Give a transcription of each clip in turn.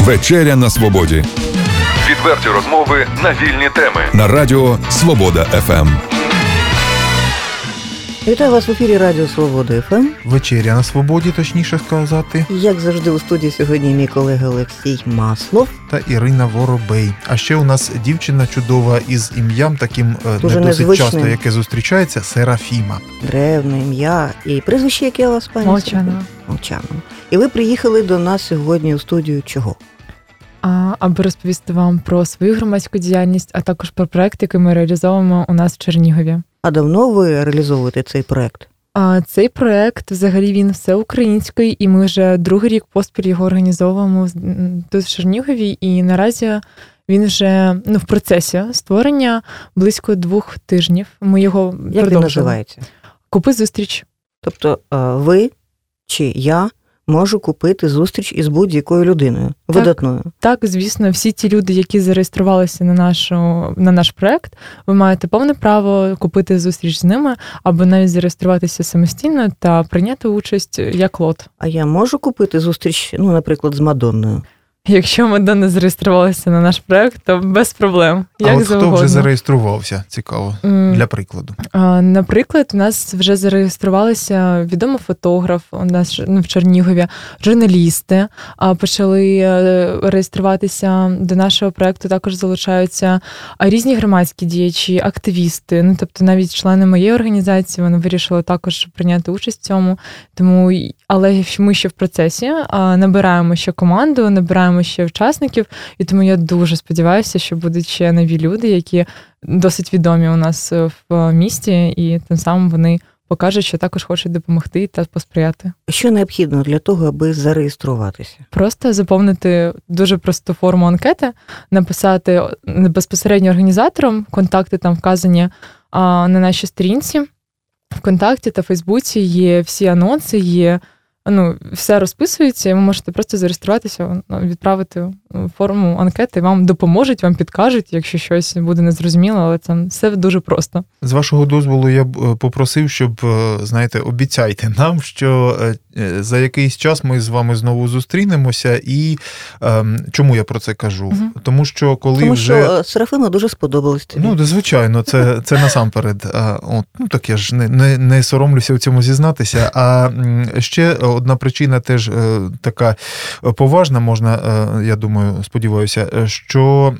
Вечеря на свободі. Відверті розмови на вільні теми. На радіо Свобода ФМ. Вітаю вас в ефірі Радіо Свобода ФМ. Вечеря на свободі, точніше сказати. Як завжди, у студії сьогодні мій колега Олексій Маслов та Ірина Воробей. А ще у нас дівчина чудова із ім'ям, таким е, Дуже не досить незвичним. часто, яке зустрічається Серафіма. Древне ім'я і прізвище, яке у вас пані? Молчанова. Мовчано. І ви приїхали до нас сьогодні у студію чого? А, Аби розповісти вам про свою громадську діяльність, а також про проект, який ми реалізовуємо у нас в Чернігові. А давно ви реалізовуєте цей проект? А цей проект взагалі він всеукраїнський, і ми вже другий рік поспіль його організовуємо тут в Чернігові. І наразі він вже ну в процесі створення близько двох тижнів. Ми його як він називається? Купи зустріч. Тобто ви чи я можу купити зустріч із будь-якою людиною так, видатною. Так, звісно, всі ті люди, які зареєструвалися на нашу на наш проект, ви маєте повне право купити зустріч з ними або навіть зареєструватися самостійно та прийняти участь як лот. А я можу купити зустріч, ну, наприклад, з Мадонною. Якщо Мадонна зареєструвалася на наш проект, то без проблем. Як а от хто вже зареєструвався, цікаво для прикладу. Наприклад, у нас вже зареєструвалися відомий фотограф. У нас ну, в Чернігові, журналісти почали е, реєструватися до нашого проекту. Також залучаються різні громадські діячі, активісти. Ну тобто, навіть члени моєї організації вони вирішили також прийняти участь в цьому. Тому але ми ще в процесі набираємо ще команду, набираємо маємо ще учасників, і тому я дуже сподіваюся, що будуть ще нові люди, які досить відомі у нас в місті, і тим самим вони покажуть, що також хочуть допомогти та посприяти. Що необхідно для того, аби зареєструватися? Просто заповнити дуже просту форму анкети, написати безпосередньо організаторам, контакти там вказані а, на нашій сторінці. Вконтакті та Фейсбуці є всі анонси, є ну, все розписується, і ви можете просто зареєструватися, відправити форму анкети, вам допоможуть, вам підкажуть, якщо щось буде незрозуміло, але це все дуже просто. З вашого дозволу я б е, попросив, щоб е, знаєте, обіцяйте нам, що е, за якийсь час ми з вами знову зустрінемося. І ем, чому я про це кажу? Угу. Тому що коли Тому вже що Серафима дуже сподобалось тобі. Ну, звичайно, це це насамперед. От, ну так я ж не, не, не соромлюся в цьому зізнатися. А ще одна причина теж така поважна, можна, я думаю сподіваюся, е, що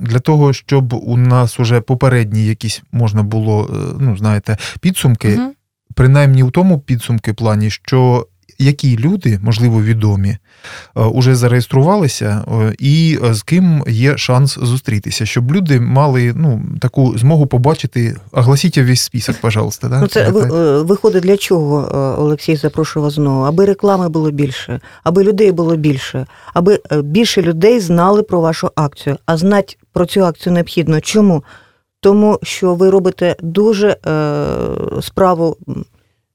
для того, щоб у нас уже попередні якісь можна було, е, ну знаєте, підсумки, угу. принаймні в тому підсумки плані, що які люди, можливо, відомі, вже е, зареєструвалися, е, і е, з ким є шанс зустрітися, щоб люди мали ну, таку змогу побачити, огласіть весь список, пожалуйста. Да? Ну, це виходить для чого, Олексій запрошував знову, аби реклами було більше, аби людей було більше, аби більше людей знали про вашу акцію. А знати про цю акцію необхідно. Чому? Тому що ви робите дуже е, справу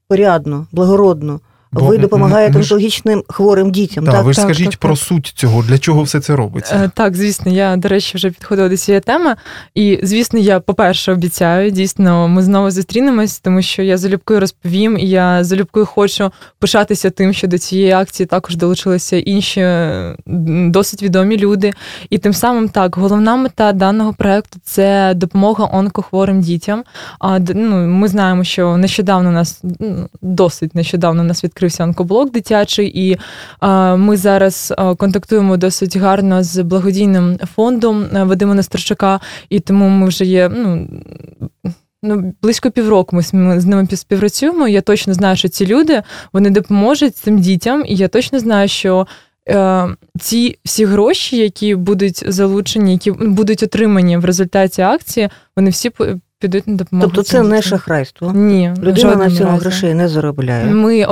порядно, благородно. Бо ви допомагаєте онкологічним хворим дітям. Так, так ви ж так, скажіть так, про суть цього, для чого все це робиться? Е, так, звісно, я, до речі, вже підходила до цієї теми. І, звісно, я, по-перше, обіцяю, дійсно, ми знову зустрінемось, тому що я залюбкою розповім, і я залюбкою хочу пишатися тим, що до цієї акції також долучилися інші досить відомі люди. І тим самим так, головна мета даного проекту це допомога онкохворим дітям. А ну, ми знаємо, що нещодавно у нас досить нещодавно у нас відкрив відкрився онкоблок дитячий, і ми зараз контактуємо досить гарно з благодійним фондом е, Вадима Нестерчака, і тому ми вже є. ну, Ну, близько півроку ми з ними співпрацюємо. Я точно знаю, що ці люди вони допоможуть цим дітям, і я точно знаю, що е, ці всі гроші, які будуть залучені, які будуть отримані в результаті акції, вони всі підуть на допомогу. Тобто це не шахрайство? Ні. Людина на цьому грошей не заробляє. Ми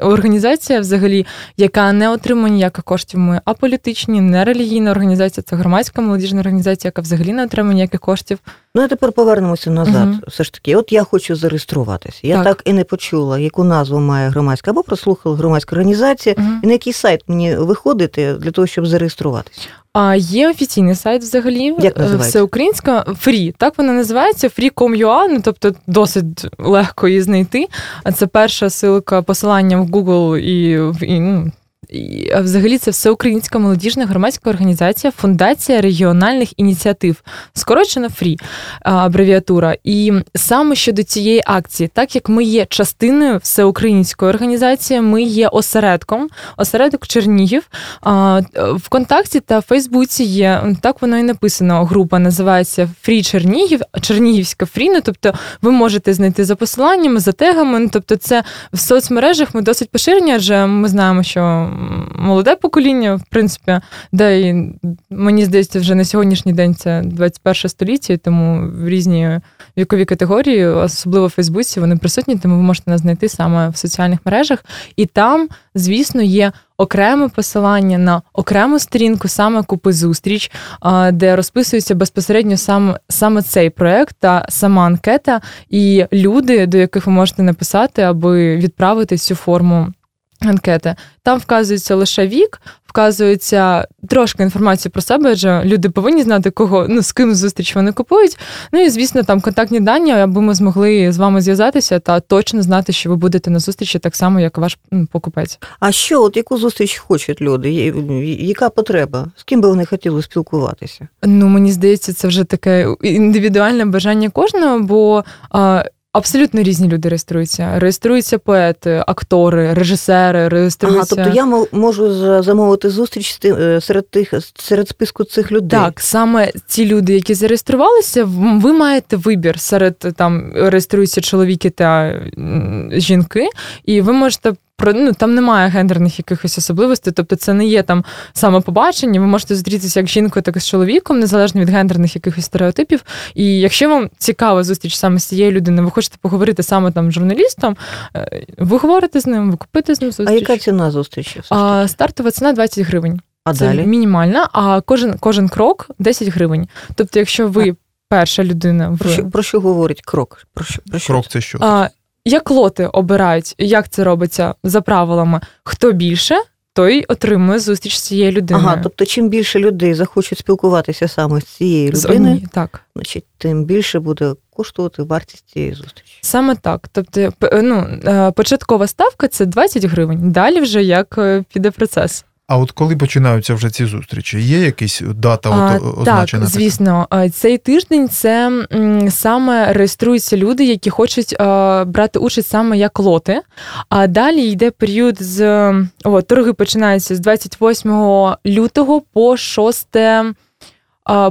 організація, взагалі, яка не отримує ніяких коштів. Ми аполітичні, не релігійна організація, це громадська молодіжна організація, яка взагалі не отримує ніяких коштів. Ну а тепер повернемося назад. Угу. Все ж таки, от я хочу зареєструватися. Я так. так і не почула, яку назву має громадська, або прослухала громадська організація, угу. і на який сайт мені виходити для того, щоб зареєструватися. А є офіційний сайт взагалі Як називається? всеукраїнська Free. Так вона називається free.com.ua, ну тобто досить легко її знайти. А це перша силка посилання в Google і в і, ну, і, взагалі це всеукраїнська молодіжна громадська організація Фундація регіональних ініціатив, скорочено ФРІ абревіатура. І саме щодо цієї акції, так як ми є частиною всеукраїнської організації, ми є осередком, осередок Чернігів. В контакті та Фейсбуці є так воно і написано. Група називається Фрі Чернігів, Чернігівська Фрі. Ну, тобто ви можете знайти за посиланнями, за тегами. Ну, тобто, це в соцмережах ми досить поширені, адже ми знаємо, що молоде покоління, в принципі, де і мені здається, вже на сьогоднішній день це 21 століття, тому в різні вікові категорії, особливо в Фейсбуці, вони присутні, тому ви можете нас знайти саме в соціальних мережах. І там, звісно, є окреме посилання на окрему сторінку, саме купи зустріч, де розписується безпосередньо саме саме цей проект та сама анкета, і люди, до яких ви можете написати, аби відправити цю форму анкети. Там вказується лише вік, вказується трошки інформації про себе, адже люди повинні знати, кого ну з ким зустріч вони купують. Ну і звісно, там контактні дані, аби ми змогли з вами зв'язатися та точно знати, що ви будете на зустрічі так само, як ваш покупець. А що, от яку зустріч хочуть люди? Яка потреба? З ким би вони хотіли спілкуватися? Ну мені здається, це вже таке індивідуальне бажання кожного, бо. Абсолютно різні люди реєструються. Реєструються поети, актори, режисери, реєструються. Ага, тобто я можу замовити зустріч е, серед тих серед списку цих людей. Так, саме ці люди, які зареєструвалися, ви маєте вибір серед там реєструються чоловіки та жінки, і ви можете про ну там немає гендерних якихось особливостей, тобто це не є там саме побачення. Ви можете зустрітися як жінкою, так і з чоловіком, незалежно від гендерних якихось стереотипів. І якщо вам цікава зустріч саме з цією людиною, ви хочете поговорити саме там з журналістом, е, ви говорите з ним, ви купите з ним зустріч. А яка ціна зустрічі? А, Стартова ціна 20 гривень. А це далі? мінімальна, а кожен кожен крок 10 гривень. Тобто, якщо ви перша людина в про що, про що говорить крок? Про що про що? крок це що? А, як лоти обирають, як це робиться за правилами? Хто більше, той отримує зустріч з цією людиною. Ага, тобто, чим більше людей захочуть спілкуватися саме з цією людиною, так. значить, тим більше буде коштувати вартість цієї зустрічі. Саме так. Тобто, ну, е, початкова ставка це 20 гривень. Далі вже як е, піде процес. А от коли починаються вже ці зустрічі? Є якась дата а, от, означена? Так, звісно, цей тиждень це саме реєструються люди, які хочуть брати участь саме як лоти. А далі йде період з о, торги починаються з 28 лютого по 6,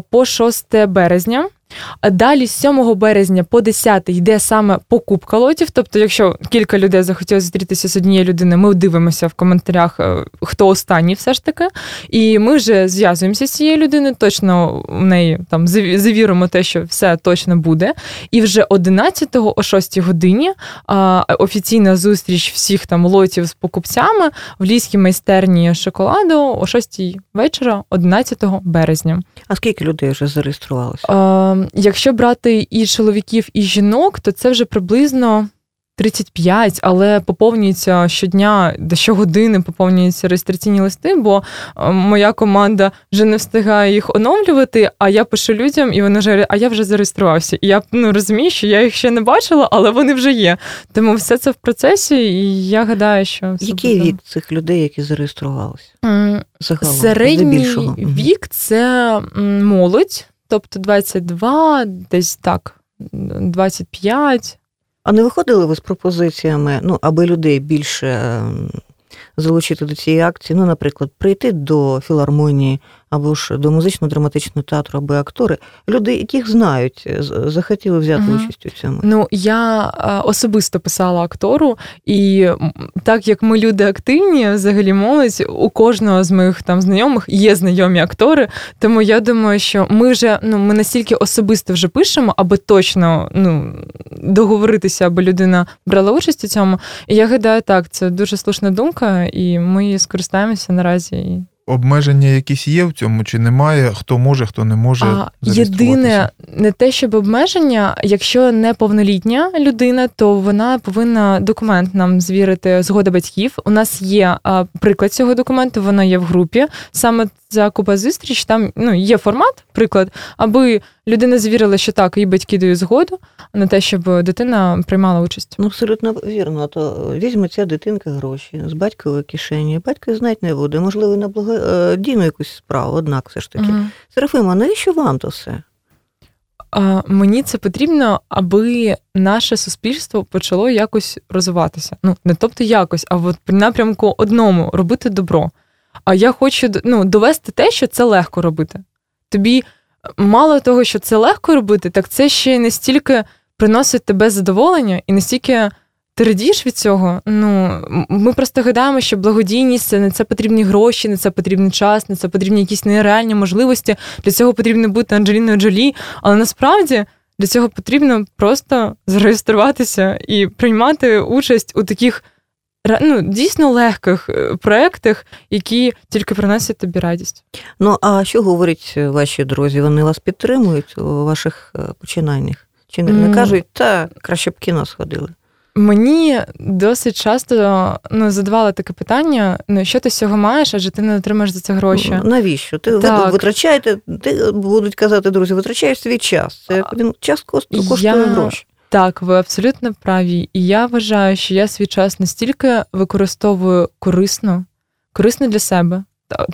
по 6 березня. Далі з 7 березня по 10 йде саме покупка лотів. Тобто, якщо кілька людей захотіло зустрітися з однією людиною, ми дивимося в коментарях, е, хто останній все ж таки. І ми вже зв'язуємося з цією людиною, точно в неї там завіримо те, що все точно буде. І вже 11-го о 6 годині офіційна зустріч всіх там лотів з покупцями в ліській майстерні шоколаду о 6 вечора, 11 березня. А скільки людей вже зареєструвалося? Якщо брати і чоловіків, і жінок, то це вже приблизно 35, але поповнюється щодня, до щогодини поповнюються реєстраційні листи, бо моя команда вже не встигає їх оновлювати. А я пишу людям, і вони вже а я вже зареєструвався. І я ну розумію, що я їх ще не бачила, але вони вже є. Тому все це в процесі, і я гадаю, що який буде. вік цих людей, які зареєструвалися? Загалом, Середній вік це молодь тобто 22, десь так, 25. А не виходили ви з пропозиціями, ну, аби людей більше ем, залучити до цієї акції? Ну, наприклад, прийти до філармонії або ж до музично-драматичного театру, або актори, люди, яких знають, е, захотіли взяти угу. участь у цьому. Ну я е, особисто писала актору, і так як ми люди активні, взагалі молодь, у кожного з моїх там знайомих є знайомі актори. Тому я думаю, що ми вже ну ми настільки особисто вже пишемо, аби точно ну договоритися, аби людина брала участь у цьому. І я гадаю, так це дуже слушна думка, і ми її скористаємося наразі обмеження якісь є в цьому, чи немає? Хто може, хто не може. А, Єдине, не те, щоб обмеження, якщо не повнолітня людина, то вона повинна документ нам звірити згода батьків. У нас є приклад цього документу, воно є в групі. Саме за Куба зустріч. Там ну, є формат, приклад, аби людина звірила, що так, її батьки дають згоду на те, щоб дитина приймала участь. Ну, абсолютно вірно. То візьме ця дитинка гроші з батькової кишені. Батько знати не буде. Можливо, на благодійну якусь справу, однак все ж таки. Угу. Серафима, навіщо вам то все? А, Мені це потрібно, аби наше суспільство почало якось розвиватися. Ну, не тобто якось, а при напрямку одному робити добро. А я хочу ну, довести те, що це легко робити. Тобі мало того, що це легко робити, так це ще не стільки приносить тебе задоволення і настільки ти радієш від цього. Ну ми просто гадаємо, що благодійність це не це потрібні гроші, не це потрібний час, не це потрібні якісь нереальні можливості. Для цього потрібно бути Анджеліною Джолі. Але насправді для цього потрібно просто зареєструватися і приймати участь у таких ну, дійсно легких е, проєктах, які тільки приносять тобі радість. Ну а що говорять ваші друзі? Вони вас підтримують у ваших е, починаннях? Чи не, не кажуть, та краще б кіно сходили? Мені досить часто ну, задавали таке питання: ну що ти з цього маєш, адже ти не отримаєш за це гроші. Навіщо? Ти так. витрачаєте, ти будуть казати, друзі, витрачаєш свій час. Це він час коштує я... гроші. Так, ви абсолютно праві. І я вважаю, що я свій час настільки використовую корисно, корисно для себе,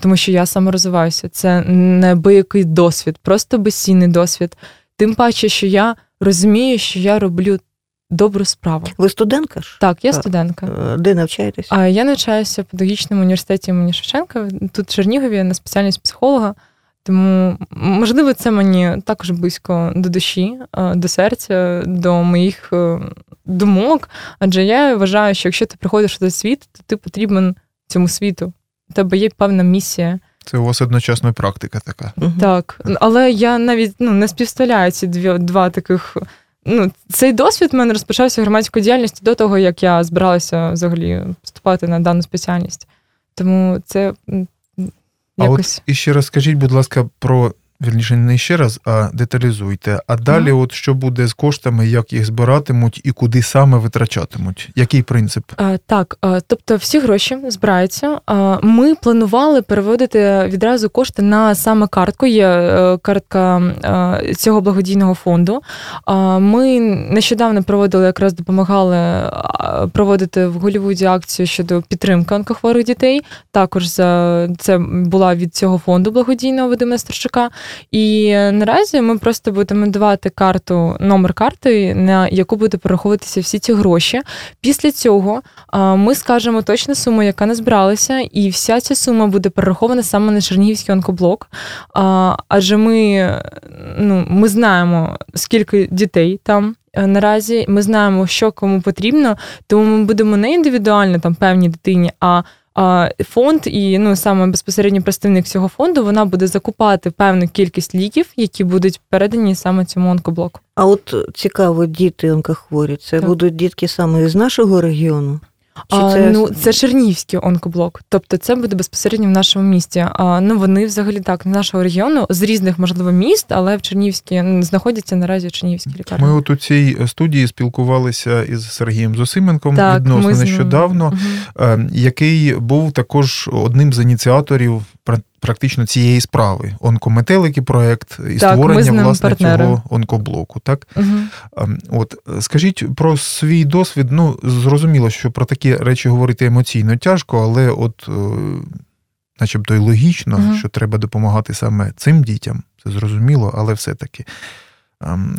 тому що я саморозвиваюся. Це неабиякий досвід, просто безцінний досвід. Тим паче, що я розумію, що я роблю добру справу. Ви студентка ж? Так, я студентка. Е, де навчаєтесь? А я навчаюся в педагогічному університеті імені Шевченка, тут в Чернігові на спеціальність психолога. Тому, можливо, це мені також близько до душі, е, до серця, до моїх е, думок. Адже я вважаю, що якщо ти приходиш у цей світ, то ти потрібен цьому світу. У тебе є певна місія. Це у вас одночасно практика така. Так. Але я навіть ну, не співставляю ці дві два таких ну, цей досвід в мене розпочався громадської діяльності до того, як я збиралася взагалі вступати на дану спеціальність. Тому це якось. А от іще розкажіть, будь ласка, про Вірніше, не ще раз, а деталізуйте. А далі, mm. от що буде з коштами, як їх збиратимуть і куди саме витрачатимуть? Який принцип? А, Так, тобто всі гроші збираються. Ми планували переводити відразу кошти на саме картку. Є е, картка цього благодійного фонду. Ми нещодавно проводили, якраз допомагали проводити в Голівуді акцію щодо підтримки онкохворих дітей. Також за це була від цього фонду благодійного Вадима Старчука. І наразі ми просто будемо давати карту, номер карти, на яку буде перераховуватися всі ці гроші. Після цього ми скажемо точну суму, яка назбиралася, і вся ця сума буде перерахована саме на Чернігівський онкоблок. Адже ми, ну, ми знаємо, скільки дітей там. Е, наразі ми знаємо, що кому потрібно, тому ми будемо не індивідуально там певній дитині, а фонд і ну саме безпосередньо представник цього фонду вона буде закупати певну кількість ліків, які будуть передані саме цьому онкоблоку. А от цікаво, діти онкохворі, це так. будуть дітки саме з нашого регіону. А, це... Ну, це Чернігівський онкоблок, тобто це буде безпосередньо в нашому місті. А, Ну вони взагалі так не нашого регіону з різних можливо міст, але в Чернігівській знаходяться наразі в Чернігівській лікарні. Ми от у цій студії спілкувалися із Сергієм Зосименком так, відносно нещодавно, угу. який був також одним з ініціаторів практично цієї справи. Онкометелики проект і так, створення власне партнери. цього онкоблоку. Так угу. от скажіть про свій досвід. Ну зрозуміло, що про такі речі говорити емоційно тяжко, але от, е, начебто, й логічно, угу. що треба допомагати саме цим дітям. Це зрозуміло, але все-таки.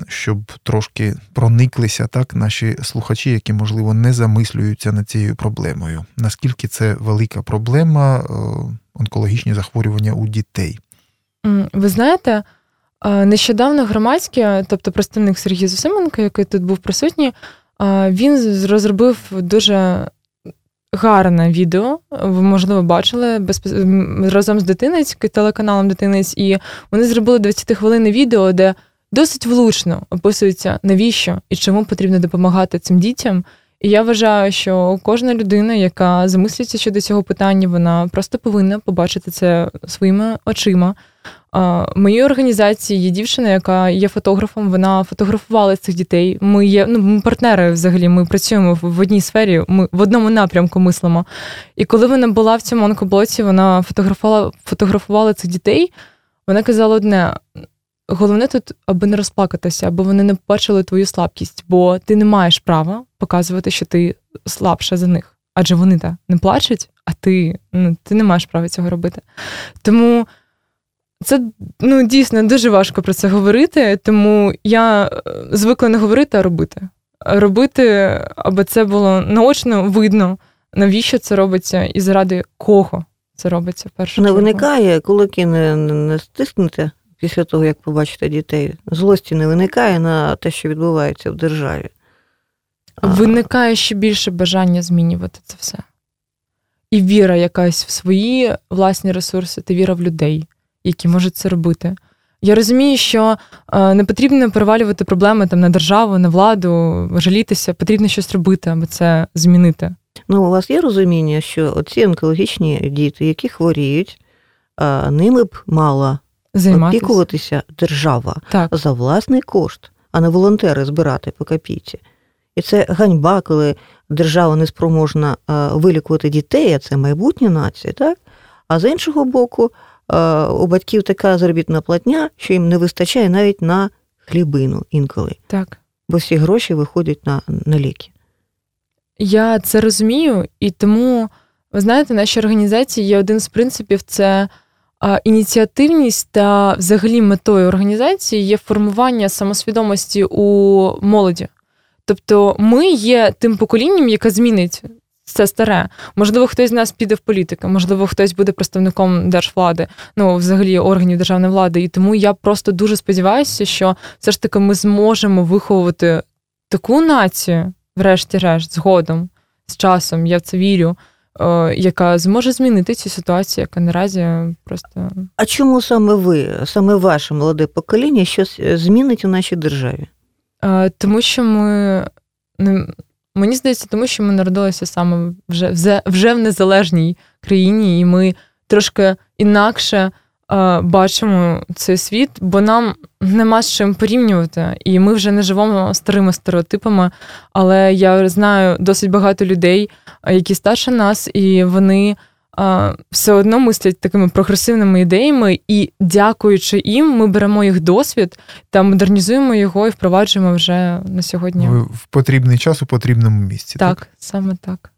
Щоб трошки прониклися так наші слухачі, які, можливо, не замислюються над цією проблемою. Наскільки це велика проблема, е, онкологічні захворювання у дітей. Ви знаєте, нещодавно громадське, тобто представник Сергій Зосименко, який тут був присутній, він розробив дуже гарне відео. Ви, можливо, бачили без... разом з дитинець, телеканалом Дитинець, і вони зробили 20 хвилини відео, де досить влучно описується, навіщо і чому потрібно допомагати цим дітям. І я вважаю, що кожна людина, яка замислюється щодо цього питання, вона просто повинна побачити це своїми очима. В моїй організації є дівчина, яка є фотографом. Вона фотографувала цих дітей. Ми є ну, ми партнери взагалі. Ми працюємо в одній сфері, ми в одному напрямку мислимо. І коли вона була в цьому онкоблоці, вона фотографувала фотографувала цих дітей. Вона казала одне: головне тут, аби не розплакатися, аби вони не побачили твою слабкість, бо ти не маєш права показувати, що ти слабша за них. Адже вони так не плачуть, а ти ну, ти не маєш права цього робити. Тому це ну, дійсно дуже важко про це говорити, тому я е, звикла не говорити, а робити. Робити, аби це було наочно видно, навіщо це робиться і заради кого це робиться в першу Не виникає, кулаки не, не стиснете після того, як побачите дітей. Злості не виникає на те, що відбувається в державі. Виникає ще більше бажання змінювати це все. І віра якась в свої власні ресурси, та віра в людей, які можуть це робити. Я розумію, що е, не потрібно перевалювати проблеми там на державу, на владу, жалітися, потрібно щось робити, аби це змінити. Ну, у вас є розуміння, що оці онкологічні діти, які хворіють, ними б мала Займатися. опікуватися держава так. за власний кошт, а не волонтери збирати по копійці. І це ганьба, коли держава не спроможна вилікувати дітей, а це майбутнє нації, так? А з іншого боку, у батьків така заробітна платня, що їм не вистачає навіть на хлібину інколи. Так. Бо всі гроші виходять на, на ліки. Я це розумію, і тому, ви знаєте, в нашій організації є один з принципів це ініціативність та взагалі метою організації є формування самосвідомості у молоді. Тобто ми є тим поколінням, яке змінить це старе. Можливо, хтось з нас піде в політику, можливо, хтось буде представником держвлади, ну взагалі органів державної влади. І тому я просто дуже сподіваюся, що все ж таки ми зможемо виховувати таку націю, врешті-решт, згодом, з часом, я в це вірю. Е, яка зможе змінити цю ситуацію, яка наразі просто. А чому саме ви, саме ваше молоде покоління, щось змінить у нашій державі? Е, тому що ми. Мені здається, тому що ми народилися саме вже вже в незалежній країні, і ми трошки інакше бачимо цей світ, бо нам нема з чим порівнювати, і ми вже не живемо старими стереотипами. Але я знаю досить багато людей, які старше нас, і вони все одно мислять такими прогресивними ідеями, і дякуючи їм, ми беремо їх досвід та модернізуємо його і впроваджуємо вже на сьогодні. Ви в потрібний час у потрібному місці. Так, так? саме так.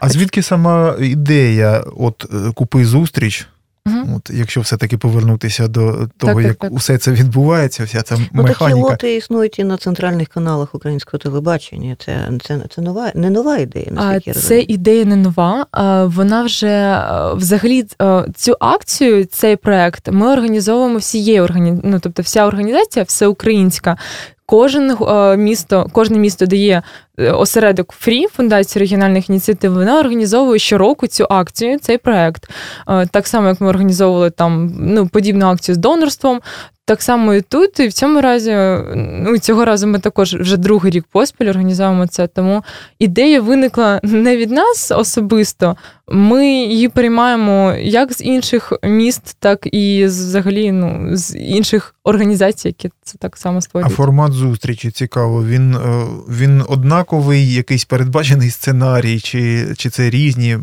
А звідки сама ідея, от е, купи зустріч? Угу. От, Якщо все-таки повернутися до того, так, як так, усе це відбувається, вся ця ну, механіка. Такі лоти існують і на центральних каналах українського телебачення. Це це, це нова не нова ідея. я Це ідея не нова. Вона вже взагалі цю акцію, цей проект ми організовуємо всією органі... ну, тобто вся організація всеукраїнська. Кожен місто, кожне місто дає Е, осередок Фрі фундації регіональних ініціатив вона організовує щороку цю акцію, цей проект. Е, так само, як ми організовували там ну, подібну акцію з донорством. Так само і тут, і в цьому разі, ну цього разу ми також вже другий рік поспіль організуємо це. Тому ідея виникла не від нас особисто. Ми її приймаємо як з інших міст, так і взагалі ну, з інших організацій, які це так само створюють. А формат зустрічі цікаво. Він е, він однаковий, якийсь передбачений сценарій, чи чи це різні.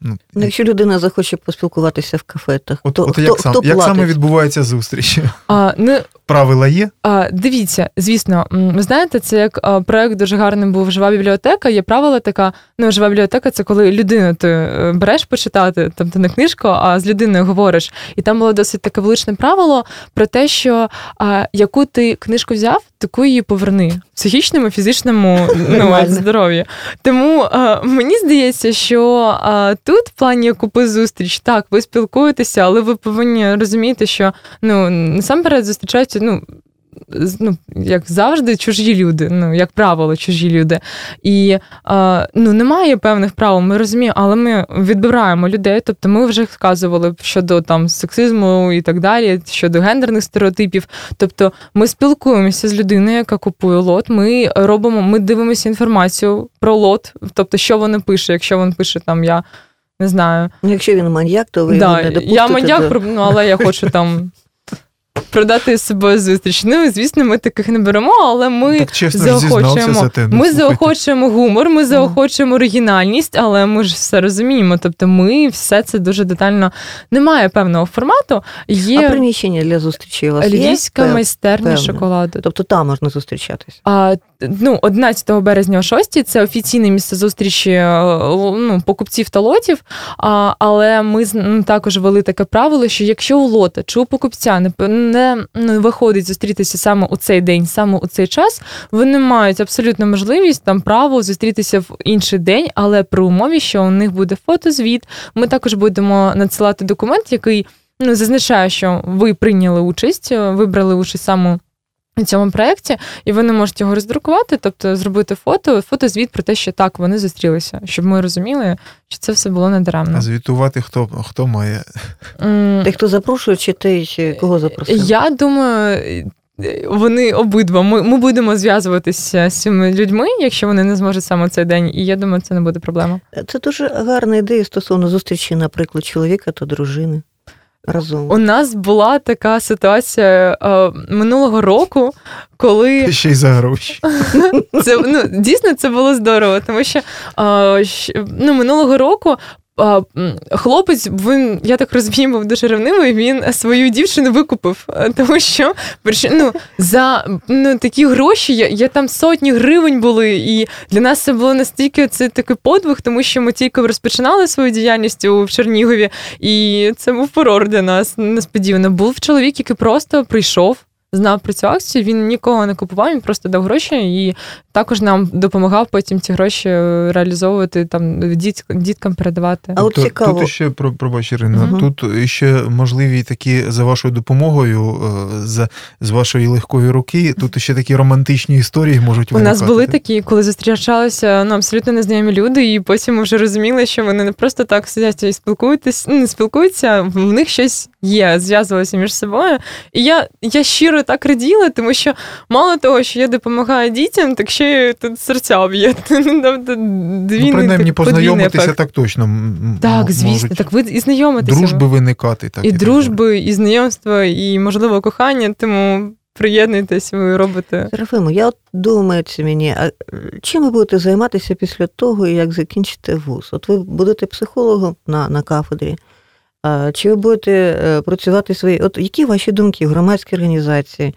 Ну, ну, Якщо людина захоче поспілкуватися в кафе, то от, хто, от як, хто, сам, хто як саме відбувається зустріч? А, ну, Правила є? А, Дивіться, звісно, ви знаєте, це як проект дуже гарним був жива бібліотека. Є правила така. Ну, жива бібліотека це коли людину ти е, береш почитати, там ти не книжку, а з людиною говориш. І там було досить таке величне правило про те, що а, яку ти книжку взяв, таку її поверни в психічному, фізичному ну, здоров'ю. Тому а, мені здається, що а, тут в плані купи зустріч, так, ви спілкуєтеся, але ви повинні розуміти, що ну насамперед зустрічаються ну. ну, як завжди, чужі люди, ну, як правило, чужі люди. І ну, немає певних правил, ми розуміємо, але ми відбираємо людей. Тобто ми вже сказували щодо там сексизму і так далі, щодо гендерних стереотипів. Тобто ми спілкуємося з людиною, яка купує лот. Ми робимо, ми дивимося інформацію про лот, тобто, що вони пише, якщо він пише там я. Не знаю. Ну, Якщо він маньяк, то ви да, не допустите. Я маньяк, до... ну, але я хочу там продати з собою зустріч. Ну, звісно, ми таких не беремо, але ми так, чесно, заохочуємо. За те. Ну, ми заохочуємо гумор, ми заохочуємо оригінальність, але ми ж все розуміємо. Тобто, ми все це дуже детально немає певного формату. Є а приміщення для зустрічі у вас Lьвівська є? майстерня Певне. шоколаду. Тобто там можна зустрічатись. А, ну, 11 березня о 6 це офіційне місце зустрічі е, ну, покупців та лотів. А, але ми ну, також ввели таке правило, що якщо у лота чи у покупця не, не виходить зустрітися саме у цей день, саме у цей час, вони мають абсолютно можливість там право зустрітися в інший день, але при умові, що у них буде фотозвіт. Ми також будемо надсилати документ, який ну, зазначає, що ви прийняли участь, вибрали участь саме у цьому проєкті, і вони можуть його роздрукувати, тобто зробити фото, фотозвіт про те, що так, вони зустрілися, щоб ми розуміли, що це все було недаремно. А звітувати хто хто має? Ти хто запрошує, чи ти кого запросив? Я думаю. Вони обидва. Ми ми будемо зв'язуватися з цими людьми, якщо вони не зможуть саме цей день, і я думаю, це не буде проблема. Це дуже гарна ідея стосовно зустрічі, наприклад, чоловіка та дружини разом. У нас була така ситуація е, минулого року, коли ще й за гроші. Це ну дійсно це було здорово, тому що е, ну, минулого року хлопець, він, я так розумію, був дуже ревнивий, він свою дівчину викупив, тому що ну, за ну, такі гроші я, я там сотні гривень були, і для нас це було настільки це такий подвиг, тому що ми тільки розпочинали свою діяльність у Чернігові, і це був фурор для нас несподівано. Був чоловік, який просто прийшов знав про цю акцію, він нікого не купував, він просто дав гроші і також нам допомагав потім ці гроші реалізовувати там діт, діткам передавати. А от тут, цікаво. Тут ще пробач, Ірина, Угу. тут ще можливі такі за вашою допомогою, е, за з вашої легкої руки. Тут ще такі романтичні історії можуть У нас були такі, коли зустрічалися ну, абсолютно незнайомі люди, і потім ми вже розуміли, що вони не просто так сидять і спілкуються, не спілкуються, в них щось є, зв'язувалося між собою. І я, я щиро так раділа, тому що мало того, що я допомагаю дітям, так ще й тут серця б'є. Тобто Ну, принаймні познайомитися так точно. Так, звісно, так ви і знайомитися. Дружби виникати. Так, І дружби, і знайомства, і, можливо, кохання, тому приєднуйтесь, ви робите. Серафимо, я от думаю мені, а чим ви будете займатися після того, як закінчите вуз? От ви будете психологом на, на кафедрі. Чи ви будете е, працювати свої? От які ваші думки в громадській організації?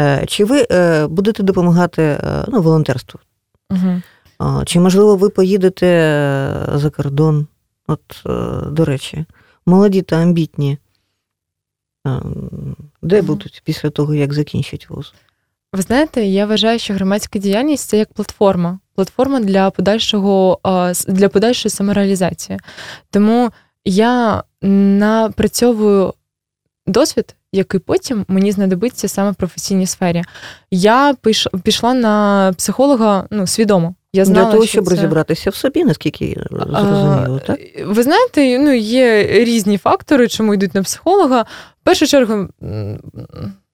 Е, чи ви е, будете допомагати ну, волонтерству? Угу. Чи, можливо, ви поїдете за кордон? От, до речі, молоді та амбітні. Де будуть після того, як закінчать вуз? Ви знаєте, я вважаю, що громадська діяльність це як платформа, платформа для подальшого для подальшої самореалізації. Тому я напрацьовую досвід, який потім мені знадобиться саме в професійній сфері. Я пішла на психолога ну, свідомо. Я знала, Для того, що щоб це... розібратися в собі, наскільки зрозуміло, так? Ви знаєте, ну, є різні фактори, чому йдуть на психолога. В першу чергу,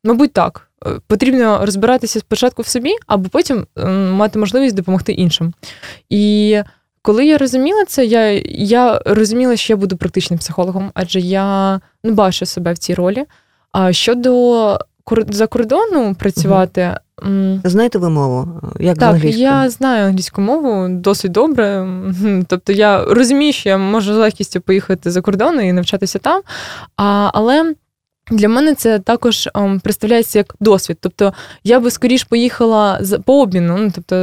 мабуть, так. Потрібно розбиратися спочатку в собі, або потім мати можливість допомогти іншим. І коли я розуміла це, я я розуміла, що я буду практичним психологом, адже я не бачу себе в цій ролі. А щодо за кордону працювати. Угу. Знаєте ви мову? Як Так, я знаю англійську мову досить добре. Тобто я розумію, що я можу з легкістю поїхати за кордон і навчатися там. А, Але для мене це також ем, представляється як досвід. Тобто я би скоріш поїхала по обміну. Ну, тобто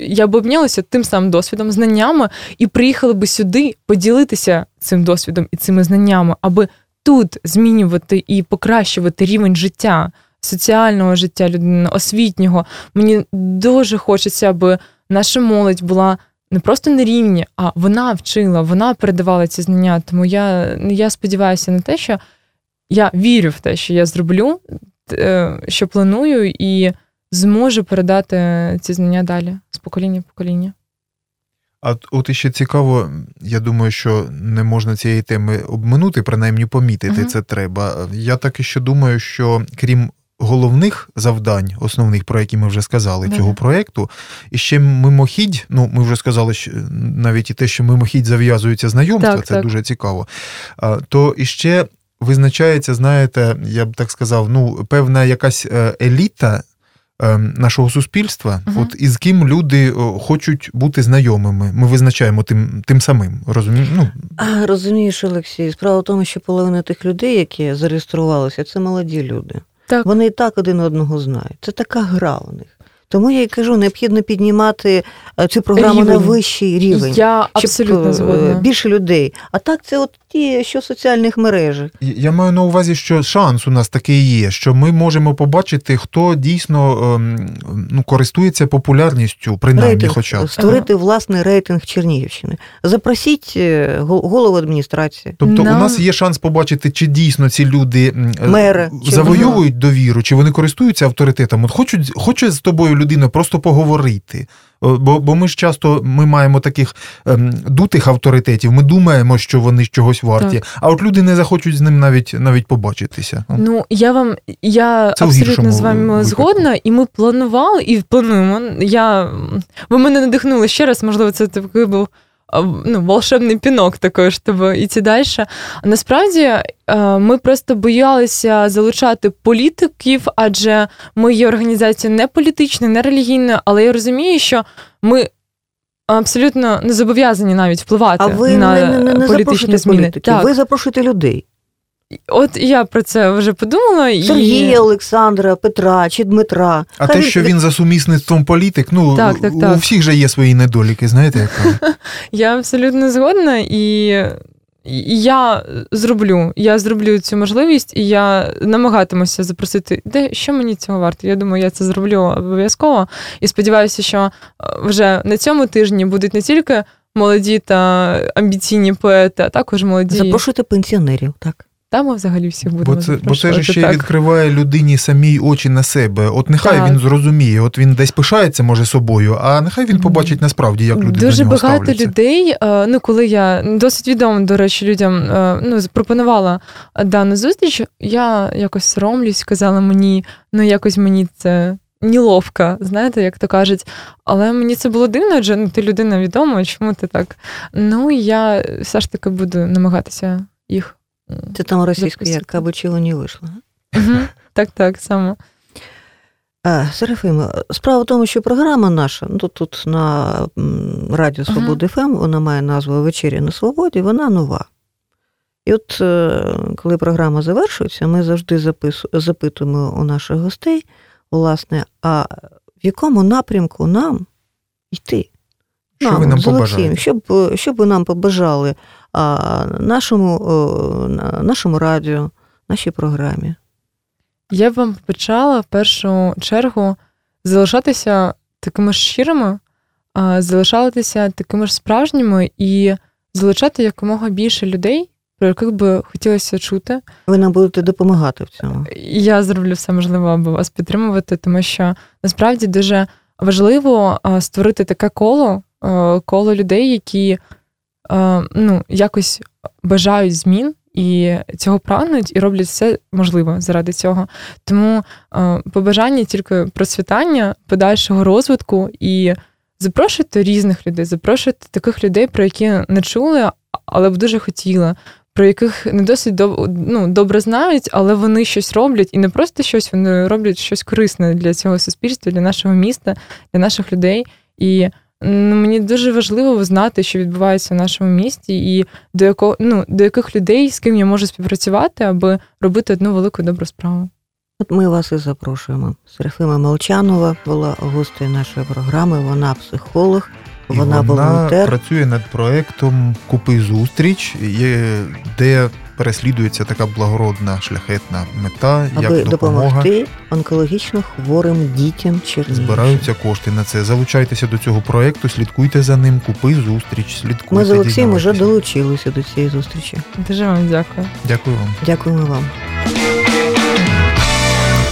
я б обмінялася тим самим досвідом, знаннями, і приїхала би сюди поділитися цим досвідом і цими знаннями, аби тут змінювати і покращувати рівень життя, соціального життя людини, освітнього. Мені дуже хочеться, аби наша молодь була. Не просто на рівні, а вона вчила, вона передавала ці знання. Тому я я сподіваюся на те, що я вірю в те, що я зроблю е, що планую, і зможу передати ці знання далі з покоління в покоління. А от іще цікаво, я думаю, що не можна цієї теми обминути, принаймні помітити uh це треба. Я так і ще думаю, що крім головних завдань, основних, про які ми вже сказали, yeah. цього проєкту, і ще мимохідь, ну ми вже сказали, що навіть і те, що мимохідь зав'язуються знайомства, так, це так. дуже цікаво. То іще визначається, знаєте, я б так сказав, ну, певна якась е, еліта. Ем, нашого суспільства, uh-huh. от із ким люди хочуть бути знайомими. Ми визначаємо тим тим самим. Розумі... Ну... Розумієш, Олексій, справа в тому, що половина тих людей, які зареєструвалися, це молоді люди. Так. Вони і так один одного знають. Це така гра у них. Тому я й кажу, необхідно піднімати е, цю програму рівень. на вищий рівень. Я абсолютно щоб е, згодна. більше людей. А так це от ті, що в соціальних мережах. Я маю на увазі, що шанс у нас такий є, що ми можемо побачити, хто дійсно ем, ну, користується популярністю, принаймні, рейтинг, хоча б. створити ага. власний рейтинг Чернігівщини. Запросіть е, голову адміністрації. Тобто no. у нас є шанс побачити, чи дійсно ці люди Мери, завоюють довіру, чи вони користуються авторитетом. От хочуть, хоче з тобою людина просто поговорити. Бо бо ми ж часто ми маємо таких ем, дутих авторитетів, ми думаємо, що вони чогось варті, так. а от люди не захочуть з ним навіть навіть побачитися. Ну я вам я Це абсолютно з вами випадку. згодна, і ми планували і плануємо. Я ви мене надихнули ще раз, можливо, це такий був ну, волшебний пінок такий, щоб іти далі. Насправді ми просто боялися залучати політиків, адже ми є організацією не політичною, не релігійною, але я розумію, що ми. Абсолютно не зобов'язані навіть впливати а ви на не, не, не політичні зміни. Політики. Так. Ви запрошуєте людей. От я про це вже подумала. Сергія, і... Олександра, Петра чи Дмитра. А Хай те, що він за сумісництвом політик, ну так, так, так. у всіх же є свої недоліки, знаєте, як я абсолютно згодна і. Я зроблю, я зроблю цю можливість, і я намагатимуся запросити, де що мені цього варто. Я думаю, я це зроблю обов'язково. І сподіваюся, що е, вже на цьому тижні будуть не тільки молоді та амбіційні поети, а також молоді. Запрошуйте пенсіонерів, так. Там ми взагалі всіх будемо. Бо це бо це ж ще так. відкриває людині самій очі на себе. От нехай так. він зрозуміє, от він десь пишається, може, собою, а нехай він побачить насправді, як люди дуже до нього багато ставляться. людей. Е, ну коли я досить відомо, до речі, людям е, ну запропонувала дану зустріч, я якось соромлюсь, казала мені, ну якось мені це. Ніловка, знаєте, як то кажуть. Але мені це було дивно, адже ну, ти людина відома, чому ти так? Ну я все ж таки буду намагатися їх це там російською, як кабучило не вийшло. Так, так, саме. Серафим, справа в тому, що програма наша, ну тут на Радіо Свободи ФМ, вона має назву Вечеря на Свободі, вона нова. І от е, коли програма завершується, ми завжди запису, запитуємо у наших гостей, власне, а в якому напрямку нам йти? Що нам, ви нам побажаєте? Щоб, щоб ви нам побажали нашому, нашому радіо, нашій програмі. Я б вам почала в першу чергу залишатися такими ж щирими, залишатися такими ж справжніми і залучати якомога більше людей, про яких би хотілося чути. Ви нам будете допомагати в цьому. Я зроблю все можливе, аби вас підтримувати, тому що насправді дуже важливо створити таке коло, коло людей, які Е, ну, якось бажають змін і цього прагнуть, і роблять все можливе заради цього. Тому е, побажання тільки процвітання, подальшого розвитку і запрошуйте різних людей, запрошуйте таких людей, про які не чули, але б дуже хотіли. Про яких не досить доб... ну, добре знають, але вони щось роблять, і не просто щось, вони роблять щось корисне для цього суспільства, для нашого міста, для наших людей. І Ну, Мені дуже важливо знати, що відбувається в нашому місті, і до якого ну до яких людей з ким я можу співпрацювати, аби робити одну велику добру справу. От ми вас і запрошуємо. Серафима Молчанова була гостею нашої програми. Вона психолог, вона, вона волонтер. працює над проектом Купи зустріч, де переслідується така благородна шляхетна мета, Аби як допомога. допомогти онкологічно хворим дітям Чернігівщини. Збираються кошти на це. Залучайтеся до цього проекту, слідкуйте за ним, купи зустріч. Слідкуйте. Ми з Олексієм вже долучилися до цієї зустрічі. Дуже вам дякую. Дякую вам. Дякуємо вам.